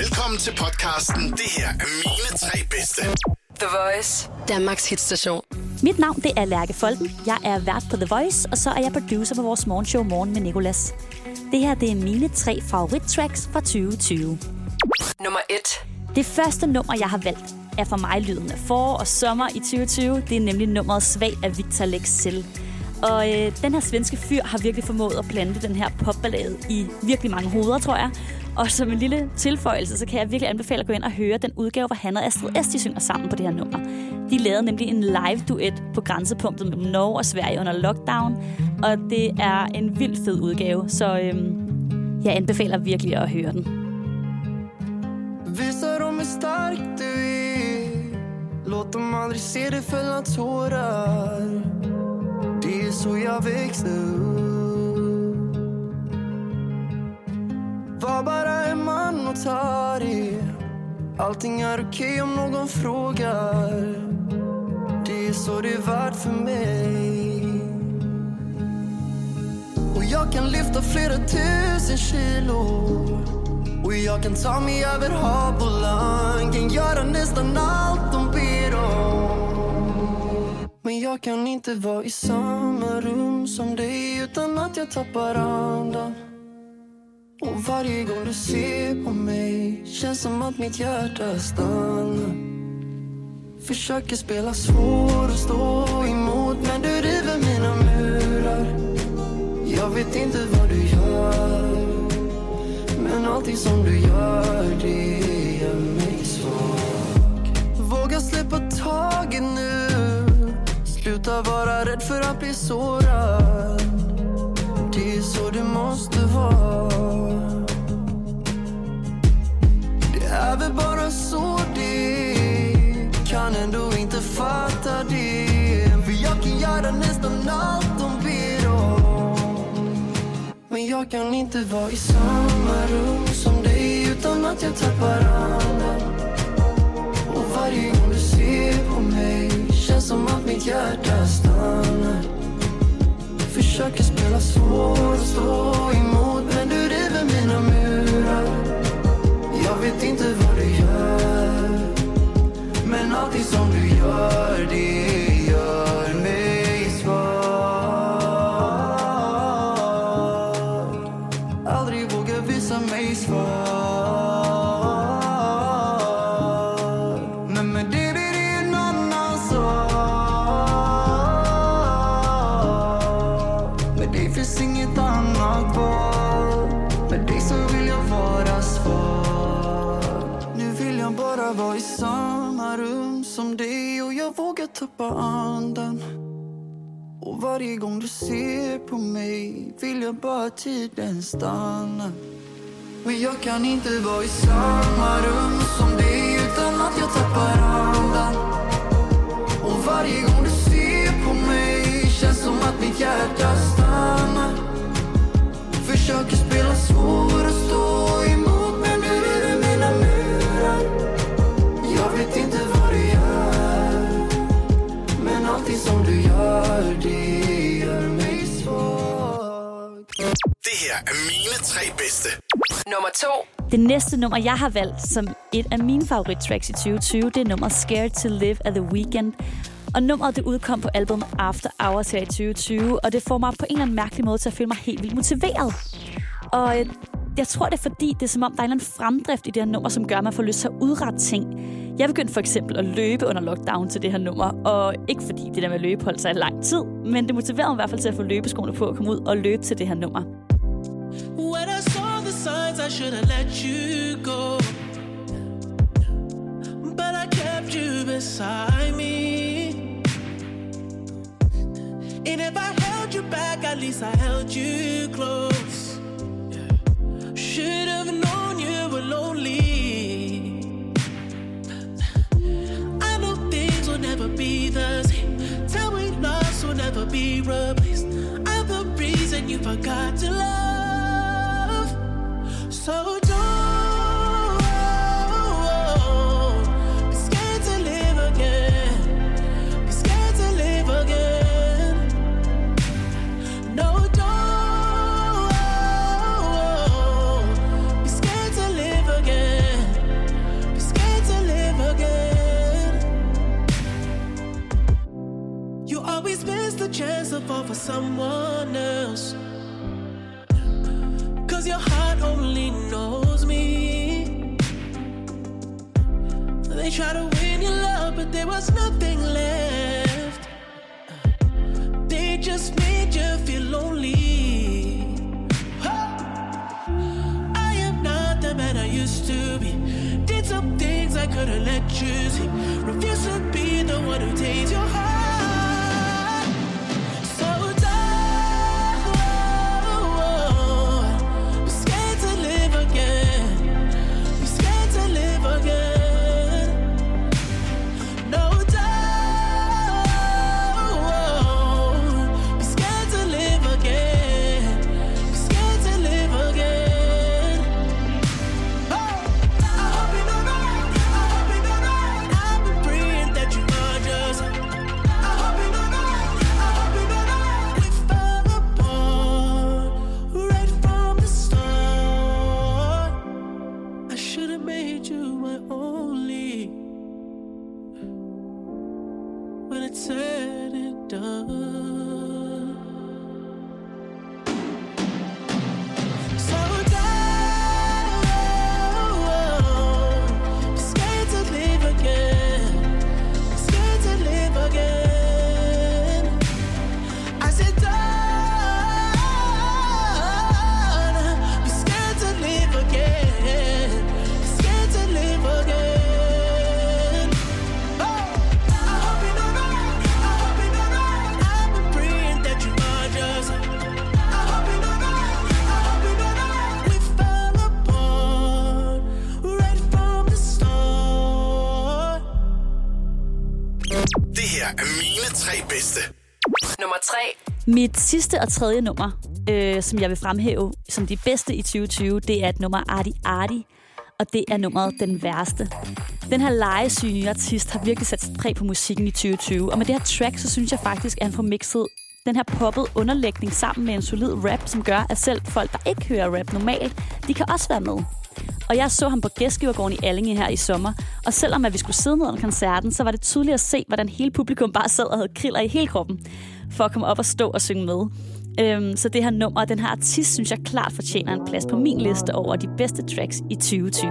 Velkommen til podcasten. Det her er mine tre bedste. The Voice. Danmarks hitstation. Mit navn det er Lærke Folken. Jeg er vært på The Voice, og så er jeg producer på vores morgenshow Morgen med Nicolas. Det her det er mine tre favorittracks fra 2020. Nummer 1. Det første nummer, jeg har valgt, er for mig lyden af forår og sommer i 2020. Det er nemlig nummeret Svag af Victor Lexell. Og øh, den her svenske fyr har virkelig formået at plante den her popballade i virkelig mange hoveder, tror jeg. Og som en lille tilføjelse, så kan jeg virkelig anbefale at gå ind og høre den udgave, hvor han og Astrid S. de synger sammen på det her nummer. De lavede nemlig en live-duet på grænsepunktet mellem Norge og Sverige under lockdown, og det er en vildt fed udgave, så øhm, jeg anbefaler virkelig at høre den. Visa dem hur stark du är Låt dem aldrig se dig fälla tårar Det är så jag växte upp Var bara en man och ta det Allting är okej om någon frågar. Det är så det är värt för mig. Och jag kan lyfta flera tusen kilo. Och jag kan ta mig över hav och land Kan göra nästan allt de ber om. Men jag kan inte vara i samma rum som dig utan att jag tappar andan. Och varje gång du ser på mig känns som att mitt hjärta stannar. Försöker spela svår och stå emot men du river mina murar. Jag vet inte vad du gör men allting som du gör det gör mig svag. Våga släppa taget nu. Sluta vara rädd för att bli sårad. Det är så det måste vara. Är väl bara så det. Kan ändå inte fatta det. För jag kan göra nästan allt de ber om. Men jag kan inte vara i samma rum som dig utan att jag tappar andan. Och varje gång du ser på mig känns som att mitt hjärta stannar. Försöker spela svår och stå emot. Det finns inget annat val Med dig så vill jag vara svag Nu vill jag bara vara i samma rum som dig och jag vågar tappa andan och varje gång du ser på mig vill jag bara tiden stanna Men jag kan inte vara i samma rum som dig utan att jag tappar andan Och varje gång er mine tre bedste. Nummer 2. Det næste nummer, jeg har valgt som et af mine favorittracks i 2020, det er nummeret Scared to Live af The Weeknd. Og nummeret det udkom på albumet After Hours her i 2020, og det får mig på en eller anden mærkelig måde til at føle mig helt vildt motiveret. Og øh, jeg tror, det er fordi, det er som om, der er en eller anden fremdrift i det her nummer, som gør, at man får lyst til at udrette ting. Jeg begyndte for eksempel at løbe under lockdown til det her nummer, og ikke fordi det der med at løbe holdt sig i lang tid, men det motiverede mig i hvert fald til at få løbeskoene på og komme ud og løbe til det her nummer. When I saw the signs, I should have let you go. But I kept you beside me. And if I held you back, at least I held you close. Should have known you were lonely. I know things will never be the same. Tell me lost will never be replaced. I'm the reason you forgot to love. Else. Cause your heart only knows me. They try to win your love, but there was nothing left. They just made you feel lonely. I am not the man I used to be. Did some things I couldn't let you see. Refuse to be the one who takes your heart. Mine tre bedste. Nummer 3. Mit sidste og tredje nummer, øh, som jeg vil fremhæve som de bedste i 2020, det er et nummer Arti Arti, og det er nummeret Den Værste. Den her legesyge nye artist har virkelig sat sit præg på musikken i 2020, og med det her track, så synes jeg faktisk, at han får mixet den her poppet underlægning sammen med en solid rap, som gør, at selv folk, der ikke hører rap normalt, de kan også være med. Og jeg så ham på Gæstgivergården i Allinge her i sommer, og selvom at vi skulle sidde ned under koncerten, så var det tydeligt at se, hvordan hele publikum bare sad og havde kriller i hele kroppen, for at komme op og stå og synge med. Øhm, så det her nummer og den her artist, synes jeg klart fortjener en plads på min liste over de bedste tracks i 2020.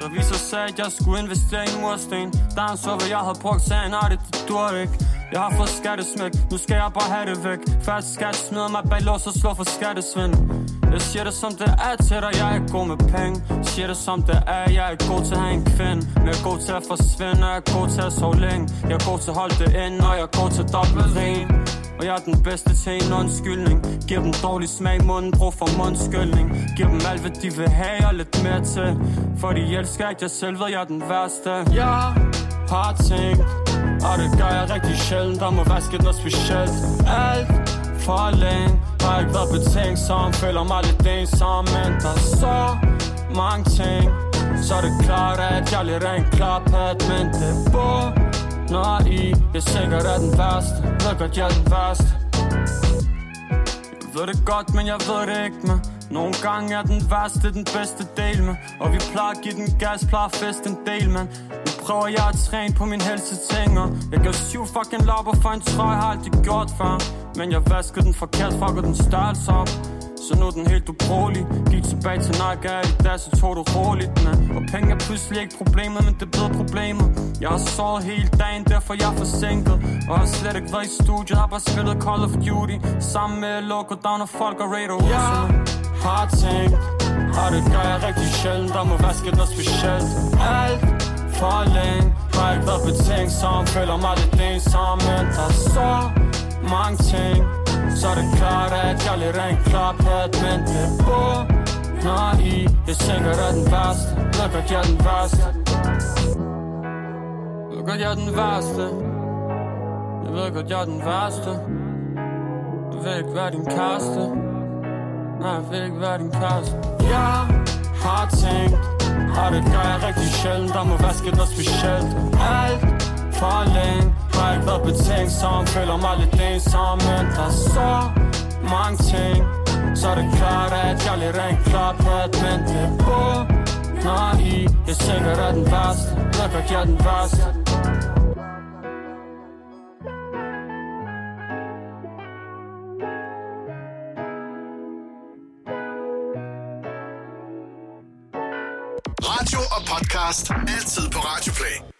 Der viser sig, at jeg skulle investere i en mursten Da han så, hvad jeg havde brugt, sagde nej, det, dur ikke. Jeg har fået skattesmæk, nu skal jeg bare have det væk. Først skat smider mig bag lås og slår for skattesvind jeg siger det som det er til dig, jeg er god med penge. Siger det som det er, jeg er god til at have en kvinde. Men jeg er god til at forsvinde, jeg er god til at sove længe. Jeg er god til at holde det ind, og jeg er god til at doble ren. Og jeg er den bedste til en undskyldning. Giver dem dårlig smag i munden, brug for mundskyldning. Giver dem alt, hvad de vil have og lidt mere til. For de elsker ikke, jeg selv ved, jeg er den værste. Jeg har tænkt, og det gør jeg rigtig sjældent. Der må være sket noget specielt. Alt for længe har ikke været betænksom Føler mig lidt ensom Men der er så mange ting. Så er det klart, at jeg er lidt af en klarpat Men det bor når I Jeg sikkert er den værste. Ved godt, jeg er den værste. Jeg ved det godt, men jeg ved det ikke med. Nogle gange er den værste den bedste del med. Og vi plejer at give den gas, plejer at feste en del, man Nu prøver jeg at træne på min helseting Og jeg gav syv fucking lapper for en trøje, har aldrig gjort før. Men jeg vaskede den forkert, fucker den størrelse op. Så nu er den helt ubrugelig. Gik tilbage til Nike i dag, så tog du roligt. Man. Og penge er pludselig ikke problemet, men det bedre problemer Jeg har sovet hele dagen, derfor jeg er forsinket. Og har slet ikke været i studiet, har bare spillet Call of Duty. Sammen med Loco Down og folk og Raider Jeg har tænkt, og det gør jeg rigtig sjældent. Der må være sket noget specielt. Alt for længe Har ikke været betænksom, føler mig lidt ensom. Men der er mange ting. Så er det klart, at jeg er lidt af en klarpat Men det bor, når I Jeg tænker, at den værste. Ved godt, jeg er den værste. Ved godt, jeg er den værste. Jeg ved godt, jeg er den værste. Jeg vil ikke være din kæreste. Nej, jeg vil ikke være din kæreste. Jeg har tænkt Og det gør jeg rigtig sjældent. Der må være sket noget specielt. Alt for længe Har ikke været betænksom, føler mig lidt ensom Men der er så mange ting Så er det klart, at jeg lidt rent klaphat Men det bunder i Jeg sikkert er den værste, nok at jeg er den værste podcast. Altid på Radio Play.